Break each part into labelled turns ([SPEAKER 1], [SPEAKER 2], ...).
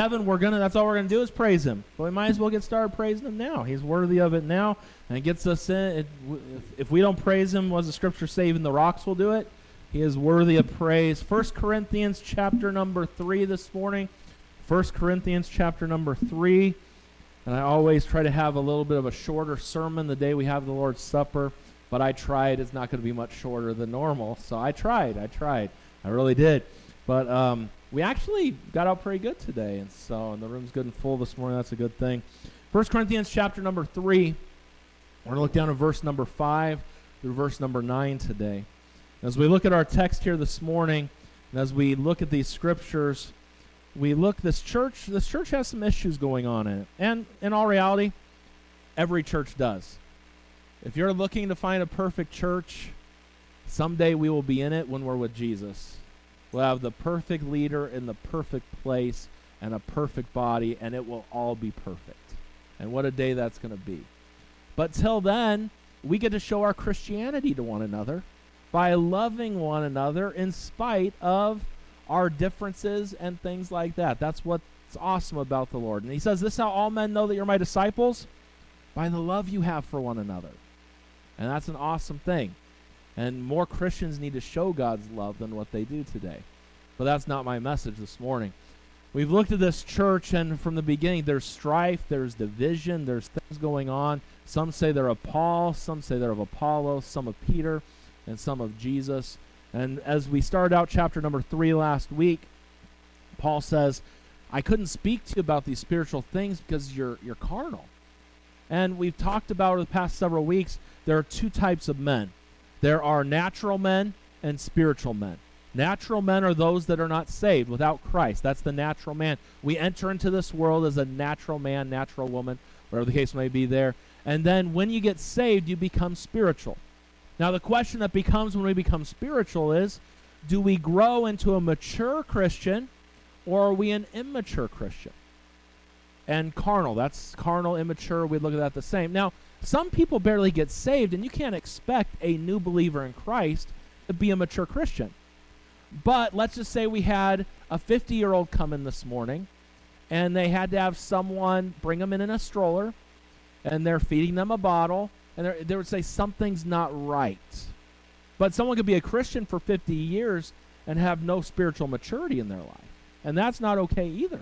[SPEAKER 1] heaven, we're gonna. That's all we're gonna do is praise Him. But we might as well get started praising Him now. He's worthy of it now, and it gets us in. It, if, if we don't praise Him, was the Scripture say even the rocks will do it? He is worthy of praise. First Corinthians chapter number three this morning. First Corinthians chapter number three. And I always try to have a little bit of a shorter sermon the day we have the Lord's Supper, but I tried. It's not going to be much shorter than normal, so I tried. I tried. I really did. But um, we actually got out pretty good today, and so and the room's good and full this morning. That's a good thing. First Corinthians chapter number three. We're to look down at verse number five through verse number nine today. As we look at our text here this morning, and as we look at these scriptures, we look this church this church has some issues going on in it and in all reality every church does if you're looking to find a perfect church someday we will be in it when we're with jesus we'll have the perfect leader in the perfect place and a perfect body and it will all be perfect and what a day that's going to be but till then we get to show our christianity to one another by loving one another in spite of our differences and things like that. That's what's awesome about the Lord. And he says, This is how all men know that you're my disciples by the love you have for one another. And that's an awesome thing. And more Christians need to show God's love than what they do today. But that's not my message this morning. We've looked at this church, and from the beginning, there's strife, there's division, there's things going on. Some say they're of Paul, some say they're of Apollo, some of Peter, and some of Jesus. And as we started out chapter number three last week, Paul says, I couldn't speak to you about these spiritual things because you're you're carnal. And we've talked about over the past several weeks, there are two types of men. There are natural men and spiritual men. Natural men are those that are not saved without Christ. That's the natural man. We enter into this world as a natural man, natural woman, whatever the case may be there. And then when you get saved, you become spiritual. Now, the question that becomes when we become spiritual is do we grow into a mature Christian or are we an immature Christian? And carnal, that's carnal, immature, we look at that the same. Now, some people barely get saved, and you can't expect a new believer in Christ to be a mature Christian. But let's just say we had a 50 year old come in this morning, and they had to have someone bring them in in a stroller, and they're feeding them a bottle, and they would say something's not right. But someone could be a Christian for 50 years and have no spiritual maturity in their life. And that's not okay either.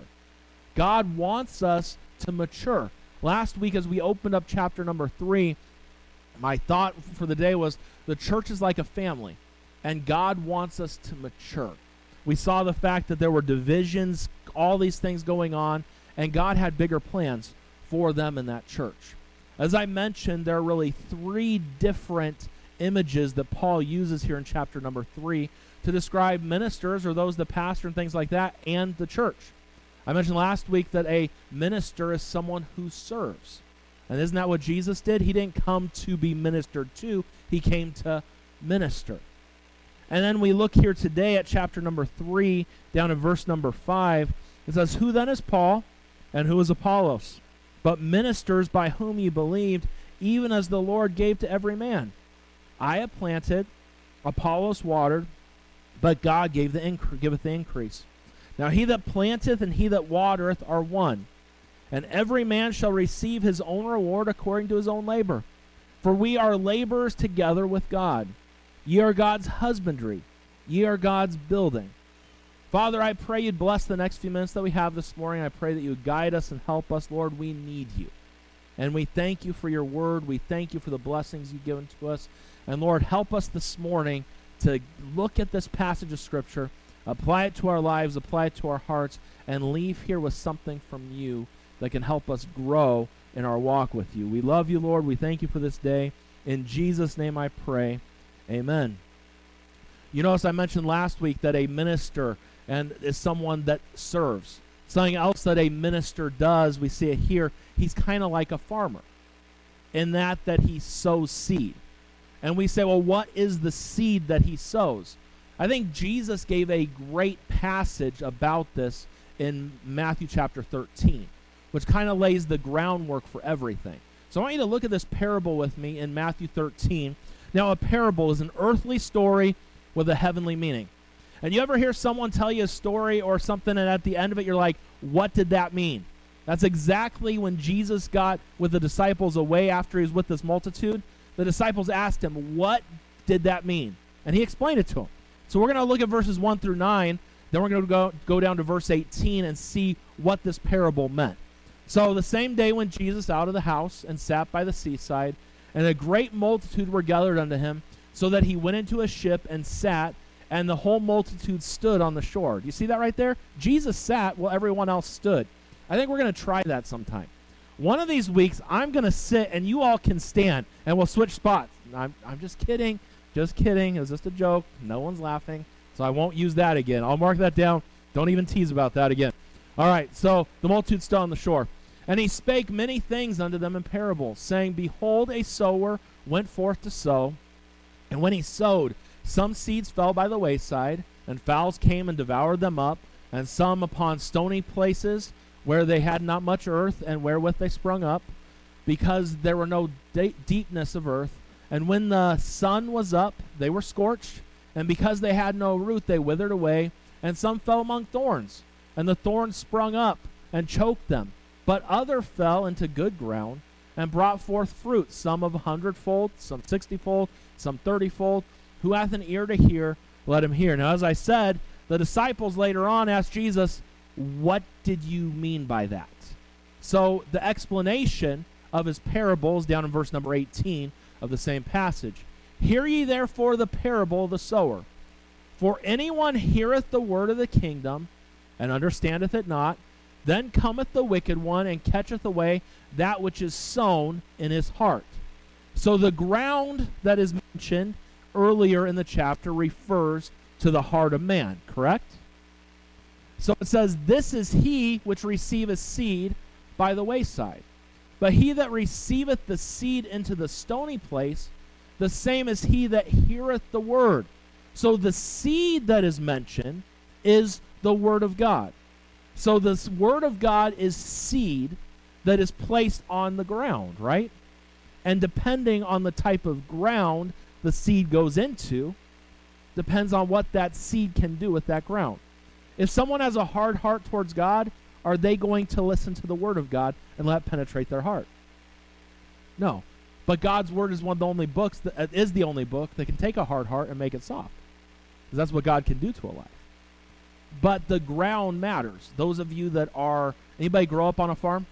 [SPEAKER 1] God wants us to mature. Last week, as we opened up chapter number three, my thought for the day was the church is like a family, and God wants us to mature. We saw the fact that there were divisions, all these things going on, and God had bigger plans for them in that church. As I mentioned, there are really three different images that Paul uses here in chapter number three to describe ministers or those the pastor and things like that and the church. I mentioned last week that a minister is someone who serves. And isn't that what Jesus did? He didn't come to be ministered to, he came to minister. And then we look here today at chapter number 3, down in verse number 5. It says, Who then is Paul and who is Apollos? but ministers by whom ye believed, even as the Lord gave to every man. I have planted, Apollos watered, but God gave the inc- giveth the increase. Now he that planteth and he that watereth are one, and every man shall receive his own reward according to his own labor. For we are laborers together with God. Ye are God's husbandry, ye are God's building. Father, I pray you'd bless the next few minutes that we have this morning. I pray that you guide us and help us. Lord, we need you. And we thank you for your word. We thank you for the blessings you've given to us. And Lord, help us this morning to look at this passage of Scripture, apply it to our lives, apply it to our hearts, and leave here with something from you that can help us grow in our walk with you. We love you, Lord. We thank you for this day. In Jesus' name I pray. Amen. You notice I mentioned last week that a minister and is someone that serves. Something else that a minister does, we see it here, he's kind of like a farmer in that that he sows seed. And we say, well, what is the seed that he sows? I think Jesus gave a great passage about this in Matthew chapter 13, which kind of lays the groundwork for everything. So I want you to look at this parable with me in Matthew 13. Now, a parable is an earthly story with a heavenly meaning. And you ever hear someone tell you a story or something, and at the end of it, you're like, What did that mean? That's exactly when Jesus got with the disciples away after he was with this multitude. The disciples asked him, What did that mean? And he explained it to them. So we're going to look at verses 1 through 9. Then we're going to go, go down to verse 18 and see what this parable meant. So the same day when Jesus out of the house and sat by the seaside, and a great multitude were gathered unto him, so that he went into a ship and sat, and the whole multitude stood on the shore. Do you see that right there? Jesus sat while everyone else stood. I think we're going to try that sometime. One of these weeks, I'm going to sit and you all can stand and we'll switch spots. I'm, I'm just kidding. Just kidding. It was just a joke. No one's laughing. So I won't use that again. I'll mark that down. Don't even tease about that again. All right. So the multitude stood on the shore. And he spake many things unto them in parables, saying, Behold, a sower went forth to sow. And when he sowed, some seeds fell by the wayside, and fowls came and devoured them up, and some upon stony places where they had not much earth, and wherewith they sprung up, because there were no de- deepness of earth. And when the sun was up, they were scorched, and because they had no root, they withered away. And some fell among thorns, and the thorns sprung up and choked them. But other fell into good ground and brought forth fruit, some of a hundredfold, some sixtyfold, some thirtyfold. Who hath an ear to hear, let him hear. Now, as I said, the disciples later on asked Jesus, what did you mean by that? So the explanation of his parables down in verse number 18 of the same passage. Hear ye therefore the parable of the sower. For anyone heareth the word of the kingdom and understandeth it not, then cometh the wicked one and catcheth away that which is sown in his heart. So the ground that is mentioned earlier in the chapter refers to the heart of man, correct? So it says, This is he which receiveth seed by the wayside. But he that receiveth the seed into the stony place, the same is he that heareth the word. So the seed that is mentioned is the word of God. So this word of God is seed that is placed on the ground, right? And depending on the type of ground the seed goes into, depends on what that seed can do with that ground. If someone has a hard heart towards God, are they going to listen to the word of God and let penetrate their heart? No. But God's word is one of the only books that uh, is the only book that can take a hard heart and make it soft. Because that's what God can do to a life. But the ground matters. Those of you that are anybody grow up on a farm?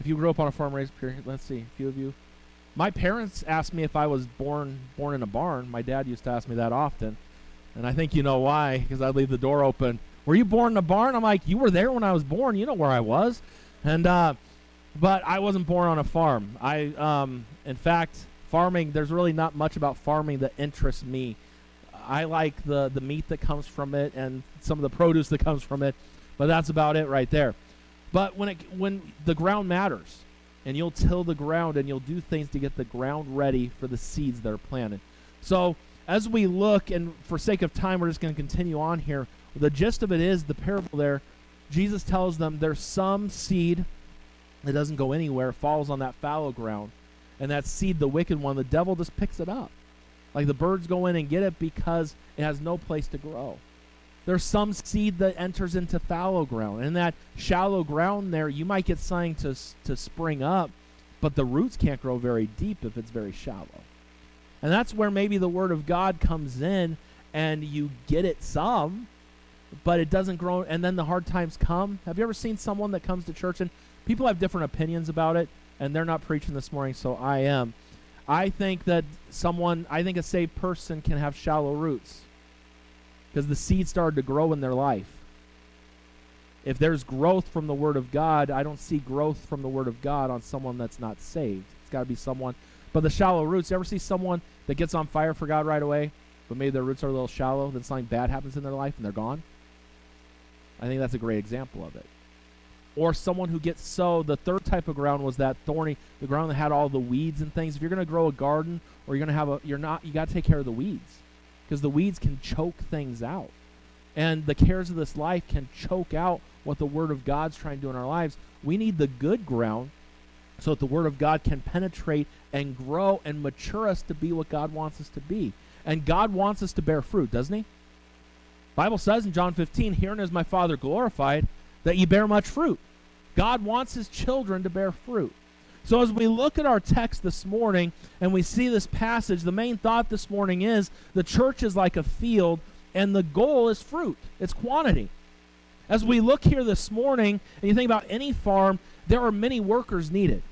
[SPEAKER 1] If you grew up on a farm, raised period. Let's see, a few of you. My parents asked me if I was born born in a barn. My dad used to ask me that often. And I think you know why, because I'd leave the door open. Were you born in a barn? I'm like, you were there when I was born. You know where I was. And, uh, but I wasn't born on a farm. I, um, in fact, farming, there's really not much about farming that interests me. I like the, the meat that comes from it and some of the produce that comes from it, but that's about it right there. But when it, when the ground matters, and you'll till the ground and you'll do things to get the ground ready for the seeds that are planted. So as we look, and for sake of time, we're just going to continue on here. The gist of it is the parable there. Jesus tells them there's some seed that doesn't go anywhere, falls on that fallow ground, and that seed, the wicked one, the devil just picks it up. Like the birds go in and get it because it has no place to grow. There's some seed that enters into fallow ground. And that shallow ground there, you might get something to, to spring up, but the roots can't grow very deep if it's very shallow. And that's where maybe the Word of God comes in and you get it some, but it doesn't grow. And then the hard times come. Have you ever seen someone that comes to church and people have different opinions about it, and they're not preaching this morning, so I am. I think that someone, I think a saved person can have shallow roots because the seed started to grow in their life. If there's growth from the Word of God, I don't see growth from the Word of God on someone that's not saved. It's got to be someone but the shallow roots, you ever see someone that gets on fire for God right away, but maybe their roots are a little shallow, then something bad happens in their life and they're gone? I think that's a great example of it. Or someone who gets so, the third type of ground was that thorny, the ground that had all the weeds and things. If you're going to grow a garden or you're going to have a, you're not, you got to take care of the weeds because the weeds can choke things out. And the cares of this life can choke out what the Word of God's trying to do in our lives. We need the good ground so that the Word of God can penetrate and grow and mature us to be what God wants us to be. And God wants us to bear fruit, doesn't He? Bible says in John 15, Herein is my Father glorified, that ye bear much fruit. God wants his children to bear fruit. So as we look at our text this morning and we see this passage, the main thought this morning is the church is like a field and the goal is fruit. It's quantity. As we look here this morning and you think about any farm, there are many workers needed.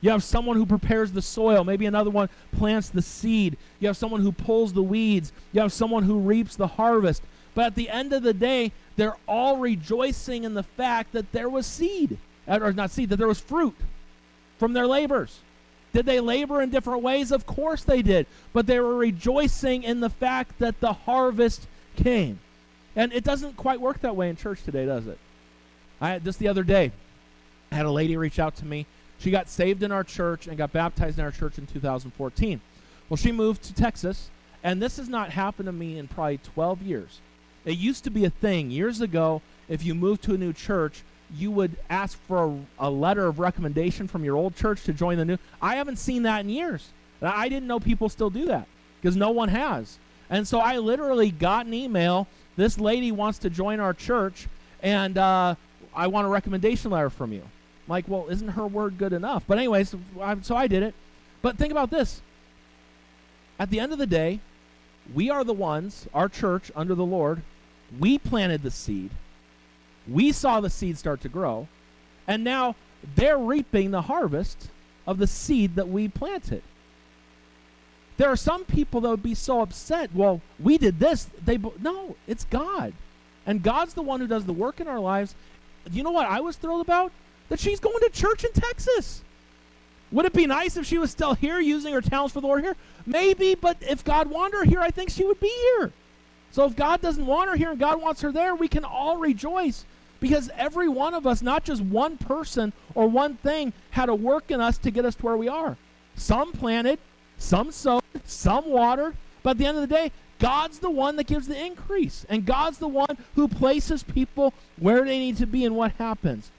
[SPEAKER 1] You have someone who prepares the soil. Maybe another one plants the seed. You have someone who pulls the weeds. You have someone who reaps the harvest. But at the end of the day, they're all rejoicing in the fact that there was seed, or not seed, that there was fruit from their labors. Did they labor in different ways? Of course they did. But they were rejoicing in the fact that the harvest came. And it doesn't quite work that way in church today, does it? I just the other day, I had a lady reach out to me she got saved in our church and got baptized in our church in 2014. Well, she moved to Texas, and this has not happened to me in probably 12 years. It used to be a thing years ago. If you moved to a new church, you would ask for a, a, letter of recommendation from your old church to join the new. I haven't seen that in years. I didn't know people still do that because no one has. And so I literally got an email. This lady wants to join our church, and uh, I want a recommendation letter from you. I'm like, well, isn't her word good enough? But anyways, so I did it. But think about this. At the end of the day, we are the ones, our church under the Lord, we planted the seed. We saw the seed start to grow. And now they're reaping the harvest of the seed that we planted. There are some people that would be so upset. Well, we did this. They no, it's God, and God's the one who does the work in our lives. You know what I was thrilled about? that she's going to church in Texas. Would it be nice if she was still here using her talents for the Lord here? Maybe, but if God wanted her here, I think she would be here. So if God doesn't want her here and God wants her there, we can all rejoice because every one of us, not just one person or one thing, had a work in us to get us to where we are. Some planted, some sowed, some watered, but at the end of the day, God's the one that gives the increase, and God's the one who places people where they need to be and what happens.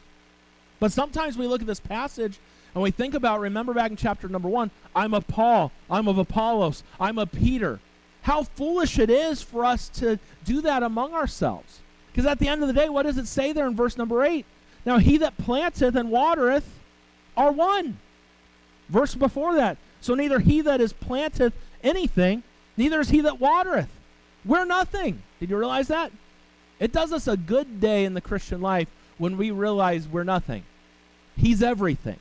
[SPEAKER 1] But sometimes we look at this passage and we think about, remember back in chapter number one, I'm of Paul, I'm of Apollos, I'm of Peter. How foolish it is for us to do that among ourselves. Because at the end of the day, what does it say there in verse number eight? Now he that planteth and watereth are one. Verse before that. So neither he that is planteth anything, neither is he that watereth. We're nothing. Did you realize that? It does us a good day in the Christian life when we realize we're nothing. He's everything.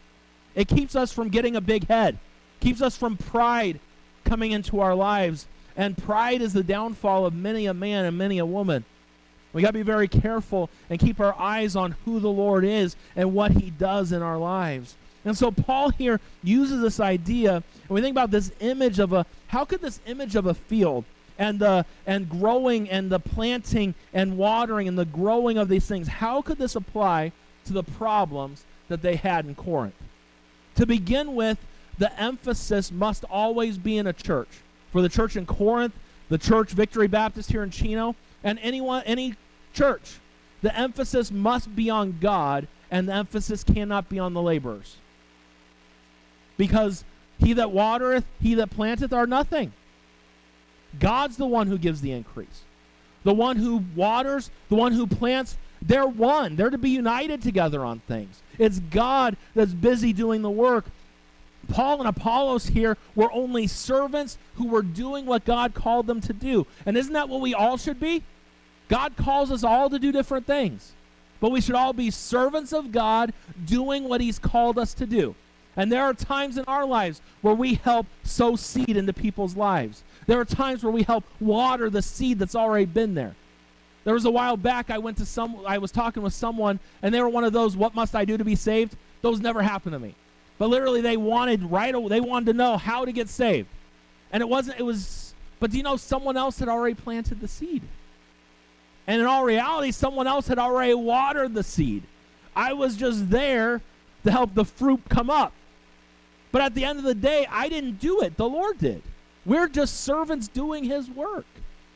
[SPEAKER 1] It keeps us from getting a big head, keeps us from pride coming into our lives. And pride is the downfall of many a man and many a woman. We got to be very careful and keep our eyes on who the Lord is and what he does in our lives. And so Paul here uses this idea, and we think about this image of a how could this image of a field and the and growing and the planting and watering and the growing of these things how could this apply to the problems that they had in Corinth to begin with the emphasis must always be in a church for the church in Corinth the church Victory Baptist here in Chino and anyone any church the emphasis must be on God and the emphasis cannot be on the laborers because he that watereth he that planteth are nothing God's the one who gives the increase. The one who waters, the one who plants, they're one. They're to be united together on things. It's God that's busy doing the work. Paul and Apollos here were only servants who were doing what God called them to do. And isn't that what we all should be? God calls us all to do different things. But we should all be servants of God doing what He's called us to do. And there are times in our lives where we help sow seed into people's lives. There are times where we help water the seed that's already been there. There was a while back I went to some I was talking with someone and they were one of those what must I do to be saved? Those never happened to me. But literally they wanted right they wanted to know how to get saved. And it wasn't it was but do you know someone else had already planted the seed? And in all reality, someone else had already watered the seed. I was just there to help the fruit come up. But at the end of the day, I didn't do it. The Lord did. We're just servants doing his work.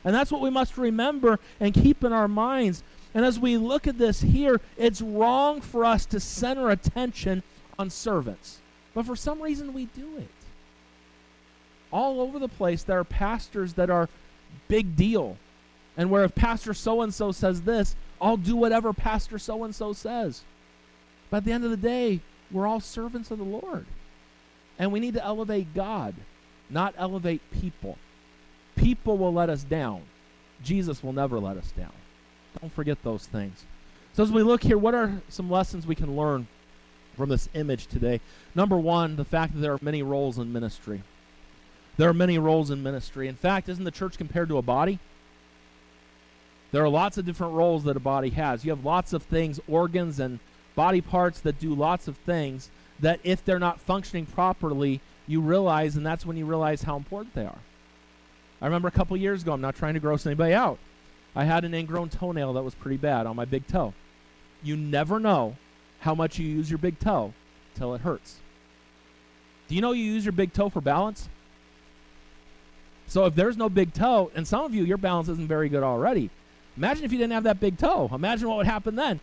[SPEAKER 1] And that's what we must remember and keep in our minds. And as we look at this here, it's wrong for us to center attention on servants. But for some reason, we do it. All over the place, there are pastors that are big deal. And where if Pastor so and so says this, I'll do whatever Pastor so and so says. But at the end of the day, we're all servants of the Lord. And we need to elevate God, not elevate people. People will let us down. Jesus will never let us down. Don't forget those things. So, as we look here, what are some lessons we can learn from this image today? Number one, the fact that there are many roles in ministry. There are many roles in ministry. In fact, isn't the church compared to a body? There are lots of different roles that a body has. You have lots of things, organs and body parts that do lots of things that if they're not functioning properly, you realize, and that's when you realize how important they are. I remember a couple years ago, I'm not trying to gross anybody out. I had an ingrown toenail that was pretty bad on my big toe. You never know how much you use your big toe till it hurts. Do you know you use your big toe for balance? So if there's no big toe, and some of you, your balance isn't very good already. Imagine if you didn't have that big toe. Imagine what would happen then.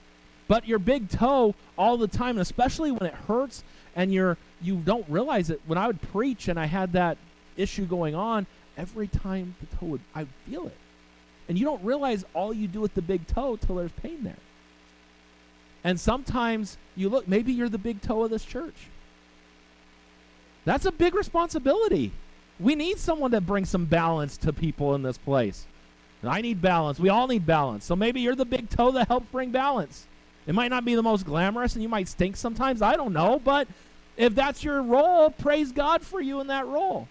[SPEAKER 1] But your big toe all the time, and especially when it hurts and you're you don't realize it. When I would preach and I had that issue going on, every time the toe would I would feel it. And you don't realize all you do with the big toe till there's pain there. And sometimes you look, maybe you're the big toe of this church. That's a big responsibility. We need someone to bring some balance to people in this place. And I need balance. We all need balance. So maybe you're the big toe that helps bring balance. It might not be the most glamorous and you might stink sometimes. I don't know. But if that's your role, praise God for you in that role.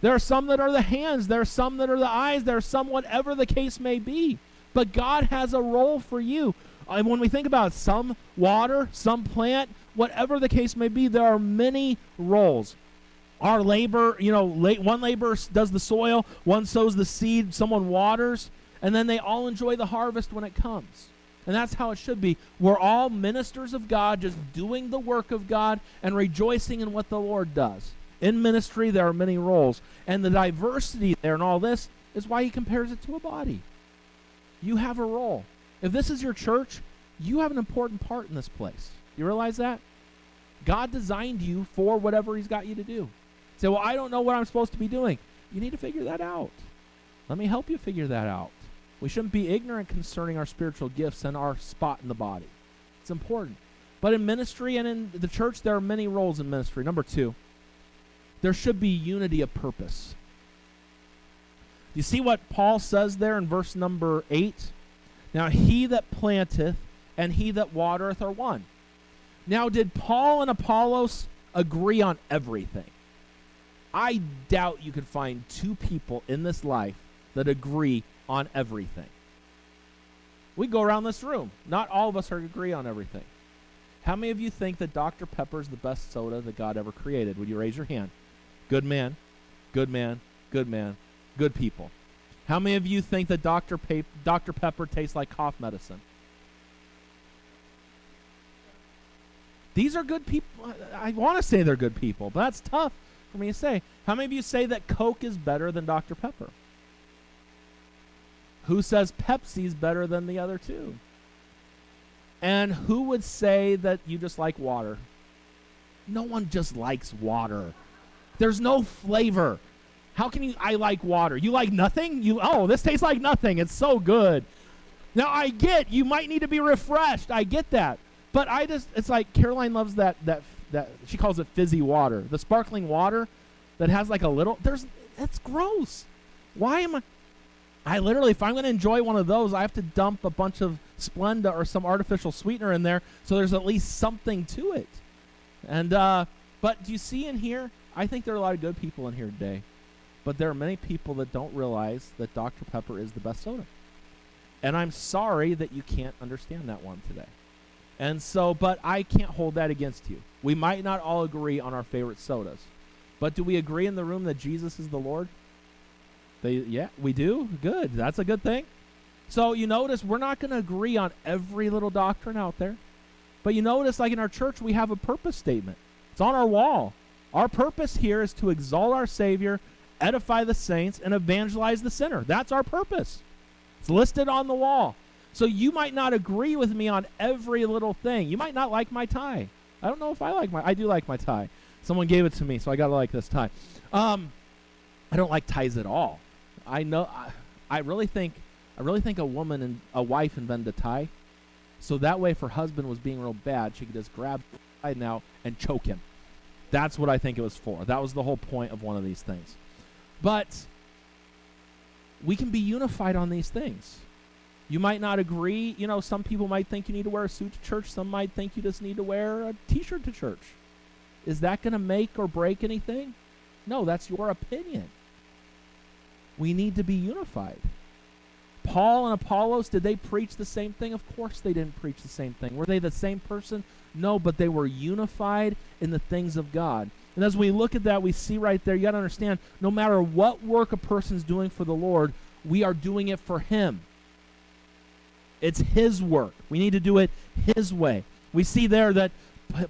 [SPEAKER 1] There are some that are the hands, there are some that are the eyes, there are some whatever the case may be. But God has a role for you. And when we think about some water, some plant, whatever the case may be, there are many roles. Our labor, you know, one laborer does the soil, one sows the seed, someone waters, and then they all enjoy the harvest when it comes. And that's how it should be. We're all ministers of God, just doing the work of God and rejoicing in what the Lord does. In ministry, there are many roles. And the diversity there and all this is why he compares it to a body. You have a role. If this is your church, you have an important part in this place. You realize that? God designed you for whatever He's got you to do. Say, well, I don't know what I'm supposed to be doing. You need to figure that out. Let me help you figure that out. We shouldn't be ignorant concerning our spiritual gifts and our spot in the body. It's important. But in ministry and in the church, there are many roles in ministry. Number two, there should be unity of purpose. You see what Paul says there in verse number 8? Now, he that planteth and he that watereth are one. Now, did Paul and Apollos agree on everything? I doubt you could find two people in this life that agree on everything. We go around this room. Not all of us are agree on everything. How many of you think that Dr. Pepper is the best soda that God ever created? Would you raise your hand? Good man, good man, good man, good people. How many of you think that Dr. Pa- Dr. Pepper tastes like cough medicine? These are good people. I want to say they're good people, but that's tough for me to say. How many of you say that Coke is better than Dr. Pepper? Who says Pepsi's better than the other two? And who would say that you just like water? No one just likes water. There's no flavor. How can you I like water? You like nothing? You oh, this tastes like nothing. It's so good. Now I get you might need to be refreshed. I get that. But I just it's like Caroline loves that that that she calls it fizzy water. The sparkling water that has like a little there's that's gross. Why am I I literally if I'm going to enjoy one of those, I have to dump a bunch of Splenda or some artificial sweetener in there so there's at least something to it. And uh but do you see in here? I think there are a lot of good people in here today. But there are many people that don't realize that Dr. Pepper is the best soda. And I'm sorry that you can't understand that one today. And so, but I can't hold that against you. We might not all agree on our favorite sodas. But do we agree in the room that Jesus is the Lord? They, yeah, we do. Good. That's a good thing. So you notice we're not going to agree on every little doctrine out there. But you notice, like in our church, we have a purpose statement. It's on our wall. Our purpose here is to exalt our Savior, edify the saints, and evangelize the sinner. That's our purpose. It's listed on the wall. So you might not agree with me on every little thing. You might not like my tie. I don't know if I like my. I do like my tie. Someone gave it to me, so I gotta like this tie. Um, I don't like ties at all. I know. I, I really think I really think a woman and a wife invented a tie, so that way if her husband was being real bad, she could just grab the now and choke him. That's what I think it was for. That was the whole point of one of these things. But we can be unified on these things. You might not agree. You know, some people might think you need to wear a suit to church. Some might think you just need to wear a t-shirt to church. Is that going to make or break anything? No, that's your opinion. We need to be unified. Paul and Apollos, did they preach the same thing? Of course they didn't preach the same thing. Were they the same person? No, but they were unified in the things of God. And as we look at that, we see right there, you got to understand no matter what work a person's doing for the Lord, we are doing it for Him. It's His work. We need to do it His way. We see there that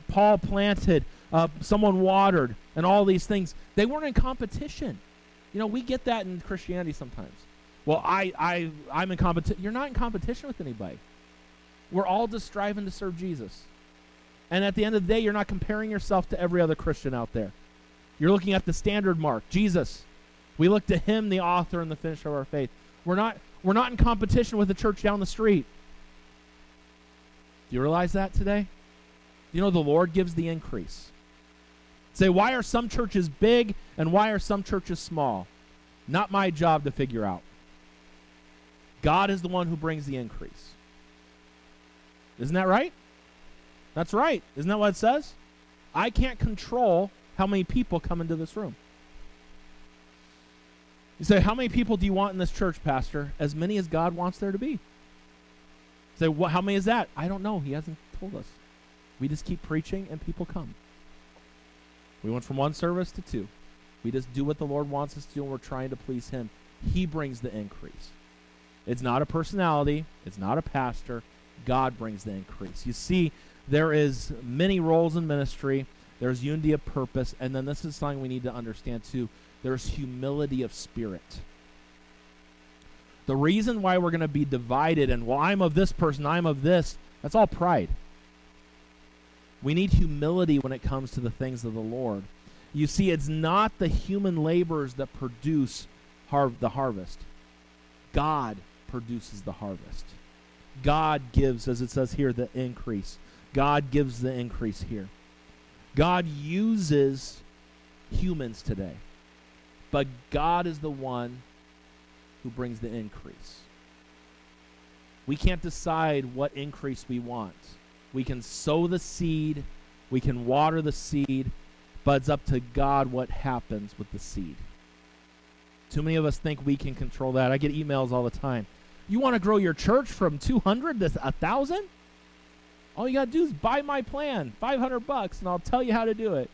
[SPEAKER 1] Paul planted, uh, someone watered, and all these things. They weren't in competition. You know, we get that in Christianity sometimes. Well, I, I, I'm in competition. You're not in competition with anybody. We're all just striving to serve Jesus. And at the end of the day, you're not comparing yourself to every other Christian out there. You're looking at the standard mark, Jesus. We look to him, the author and the finisher of our faith. We're not, we're not in competition with the church down the street. Do you realize that today? You know the Lord gives the increase. Say, why are some churches big and why are some churches small? Not my job to figure out. God is the one who brings the increase. Isn't that right? That's right. Isn't that what it says? I can't control how many people come into this room. You say, How many people do you want in this church, Pastor? As many as God wants there to be. You say, well, How many is that? I don't know. He hasn't told us. We just keep preaching and people come. We went from one service to two. We just do what the Lord wants us to do and we're trying to please Him. He brings the increase. It's not a personality, it's not a pastor. God brings the increase. You see, there is many roles in ministry. There's unity of purpose, and then this is something we need to understand too. There's humility of spirit. The reason why we're going to be divided and well, I'm of this person, I'm of this, that's all pride. We need humility when it comes to the things of the Lord. You see, it's not the human laborers that produce har- the harvest. God produces the harvest. God gives, as it says here, the increase. God gives the increase here. God uses humans today, but God is the one who brings the increase. We can't decide what increase we want. We can sow the seed, we can water the seed, but it's up to God what happens with the seed. Too many of us think we can control that. I get emails all the time. You want to grow your church from 200 to 1,000? All you got to do is buy my plan, 500 bucks, and I'll tell you how to do it.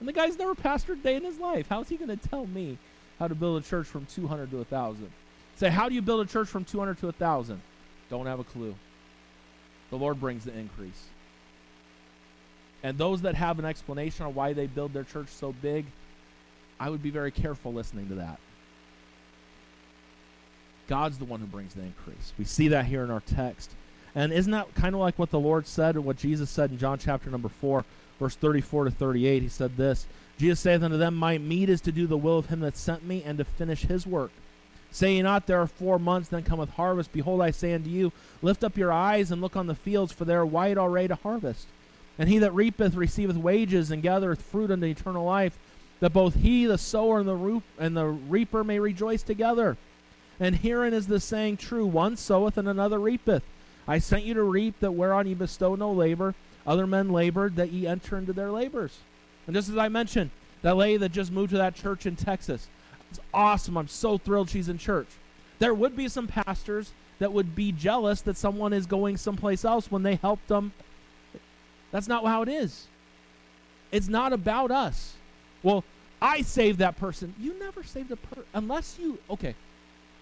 [SPEAKER 1] And the guy's never pastored a day in his life. How's he going to tell me how to build a church from 200 to 1,000? Say, how do you build a church from 200 to 1,000? Don't have a clue. The Lord brings the increase. And those that have an explanation on why they build their church so big, I would be very careful listening to that. God's the one who brings the increase. We see that here in our text. And isn't that kind of like what the Lord said and what Jesus said in John chapter number 4, verse 34 to 38? He said this Jesus saith unto them, My meat is to do the will of him that sent me and to finish his work. Say ye not, There are four months, then cometh harvest. Behold, I say unto you, Lift up your eyes and look on the fields, for they are white already to harvest. And he that reapeth receiveth wages and gathereth fruit unto eternal life, that both he, the sower, and the, and the reaper may rejoice together. And herein is the saying true one soweth and another reapeth. I sent you to reap that whereon ye bestow no labor. Other men labored that ye enter into their labors. And just as I mentioned, that lady that just moved to that church in Texas, it's awesome. I'm so thrilled she's in church. There would be some pastors that would be jealous that someone is going someplace else when they helped them. That's not how it is. It's not about us. Well, I saved that person. You never saved a person unless you okay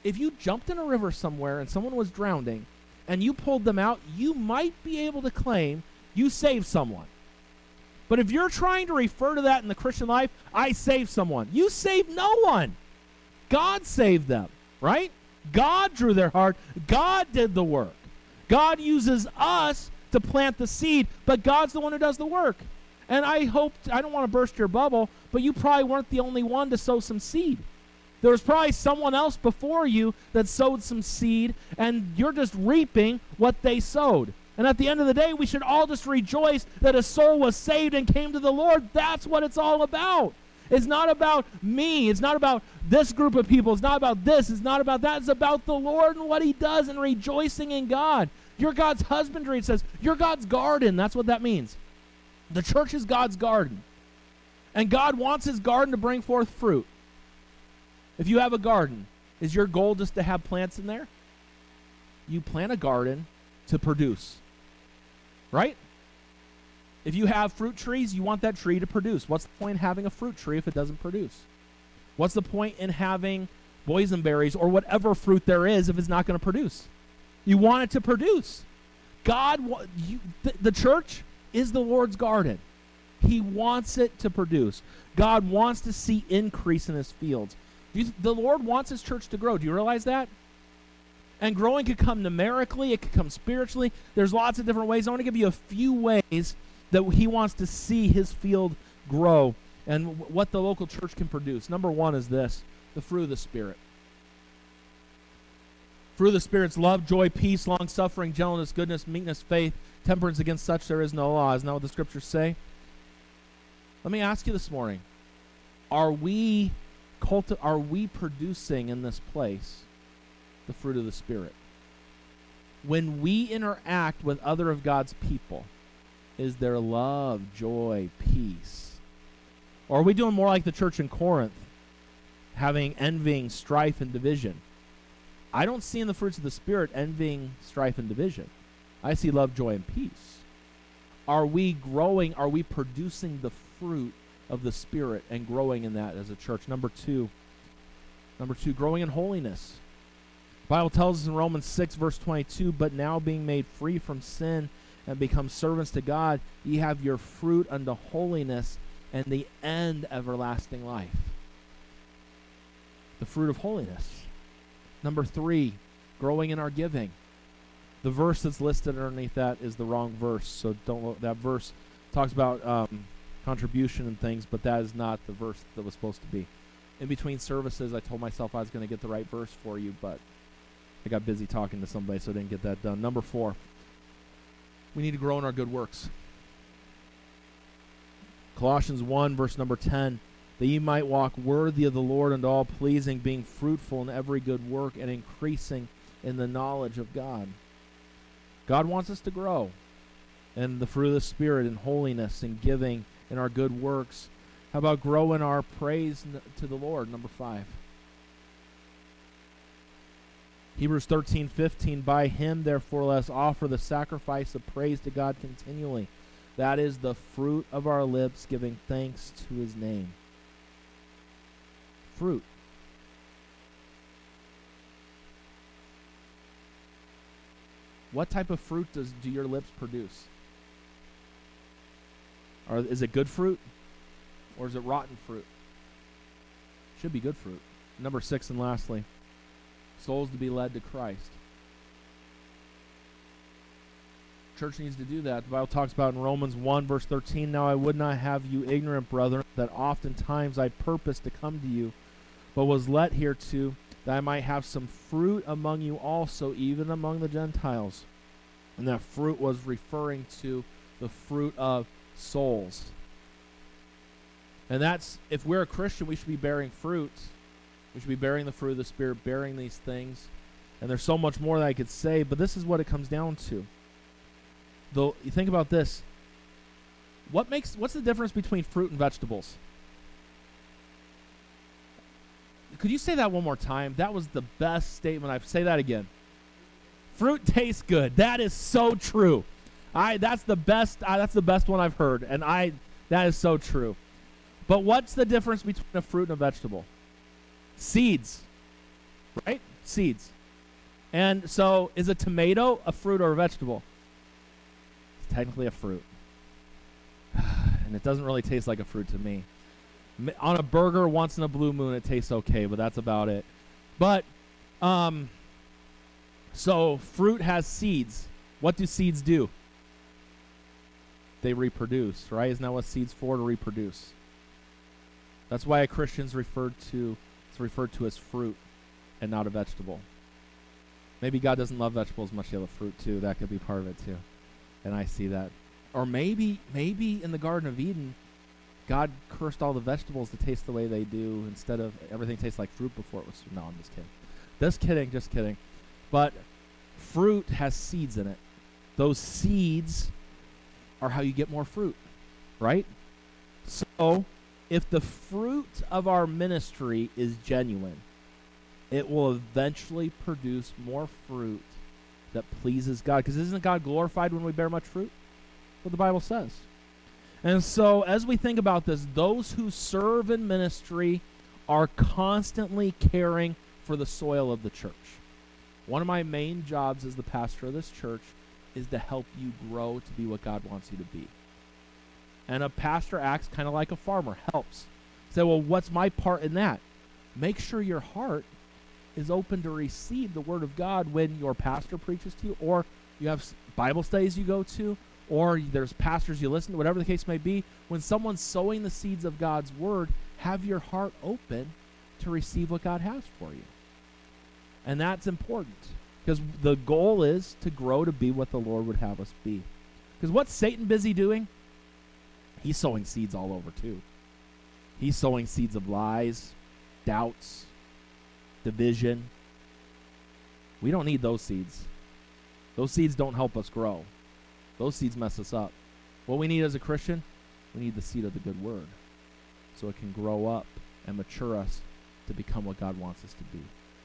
[SPEAKER 1] if you jumped in a river somewhere and someone was drowning and you pulled them out, you might be able to claim you saved someone. But if you're trying to refer to that in the Christian life, I saved someone. You saved no one. God saved them, right? God drew their heart. God did the work. God uses us to plant the seed, but God's the one who does the work. And I hope, I don't want to burst your bubble, but you probably weren't the only one to sow some seed. There was probably someone else before you that sowed some seed, and you're just reaping what they sowed. And at the end of the day, we should all just rejoice that a soul was saved and came to the Lord. That's what it's all about. It's not about me. It's not about this group of people. It's not about this. It's not about that. It's about the Lord and what He does and rejoicing in God. You're God's husbandry. It says, You're God's garden. That's what that means. The church is God's garden. And God wants His garden to bring forth fruit. If you have a garden, is your goal just to have plants in there? You plant a garden to produce. Right? If you have fruit trees, you want that tree to produce. What's the point in having a fruit tree if it doesn't produce? What's the point in having boysenberries or whatever fruit there is if it's not going to produce? You want it to produce. God, you, the, the church is the Lord's garden. He wants it to produce. God wants to see increase in his fields. You, the Lord wants his church to grow. Do you realize that? And growing could come numerically, it could come spiritually. There's lots of different ways. I want to give you a few ways that he wants to see his field grow and w- what the local church can produce. Number one is this the fruit of the Spirit. Fruit of the Spirit's love, joy, peace, long suffering, gentleness, goodness, meekness, faith, temperance. Against such there is no law. Isn't that what the scriptures say? Let me ask you this morning are we culti- are we producing in this place the fruit of the Spirit? When we interact with other of God's people, is there love, joy, peace? Or are we doing more like the church in Corinth, having envying, strife, and division? I don't see in the fruits of the Spirit envying, strife, and division. I see love, joy, and peace. Are we growing? Are we producing the fruit of the Spirit and growing in that as a church? Number two, number two, growing in holiness. The Bible tells us in Romans 6, verse 22, but now being made free from sin and become servants to God, ye have your fruit unto holiness and the end everlasting life. The fruit of holiness. Number three, growing in our giving. The verse that's listed underneath that is the wrong verse, so don't. That verse talks about um, contribution and things, but that is not the verse that was supposed to be. In between services, I told myself I was going to get the right verse for you, but I got busy talking to somebody, so I didn't get that done. Number four, we need to grow in our good works. Colossians 1, verse number 10 that ye might walk worthy of the Lord and all pleasing, being fruitful in every good work and increasing in the knowledge of God. God wants us to grow in the fruit of the Spirit, in holiness, in giving, in our good works. How about growing our praise to the Lord? Number five. Hebrews 13, 15. By him, therefore, let us offer the sacrifice of praise to God continually. That is the fruit of our lips, giving thanks to his name. Fruit. What type of fruit does do your lips produce? Or is it good fruit? Or is it rotten fruit? Should be good fruit. Number six and lastly, souls to be led to Christ. Church needs to do that. The Bible talks about in Romans 1, verse 13 Now I would not have you ignorant, brethren, that oftentimes I purposed to come to you, but was let here to that I might have some fruit among you also, even among the Gentiles. And that fruit was referring to the fruit of souls. And that's, if we're a Christian, we should be bearing fruit. We should be bearing the fruit of the Spirit, bearing these things. And there's so much more that I could say, but this is what it comes down to. Though, you think about this. What makes, what's the difference between fruit and vegetables? Could you say that one more time? That was the best statement. I've say that again. Fruit tastes good. That is so true. I that's the best uh, that's the best one I've heard and I that is so true. But what's the difference between a fruit and a vegetable? Seeds. Right? Seeds. And so is a tomato a fruit or a vegetable? It's technically a fruit. And it doesn't really taste like a fruit to me on a burger once in a blue moon it tastes okay but that's about it but um so fruit has seeds what do seeds do they reproduce right isn't that what seeds for to reproduce that's why a christian's referred to It's referred to as fruit and not a vegetable. Maybe God doesn't love vegetables much. He loves fruit too. That could be part of it too. And I see that. Or maybe, maybe in the Garden of Eden, God cursed all the vegetables to taste the way they do instead of everything tastes like fruit before it was. No, I'm just kidding. Just kidding, just kidding. But fruit has seeds in it. Those seeds are how you get more fruit, right? So, if the fruit of our ministry is genuine, it will eventually produce more fruit that pleases God. Because isn't God glorified when we bear much fruit? What the Bible says. And so, as we think about this, those who serve in ministry are constantly caring for the soil of the church. One of my main jobs as the pastor of this church is to help you grow to be what God wants you to be. And a pastor acts kind of like a farmer, helps. Say, well, what's my part in that? Make sure your heart is open to receive the word of God when your pastor preaches to you, or you have Bible studies you go to, or there's pastors you listen to, whatever the case may be. When someone's sowing the seeds of God's word, have your heart open to receive what God has for you. And that's important because the goal is to grow to be what the Lord would have us be. Because what's Satan busy doing? He's sowing seeds all over too. He's sowing seeds of lies, doubts, division. We don't need those seeds. Those seeds don't help us grow. Those seeds mess us up. What we need as a Christian, we need the seed of the good word so it can grow up and mature us to become what God wants us to be.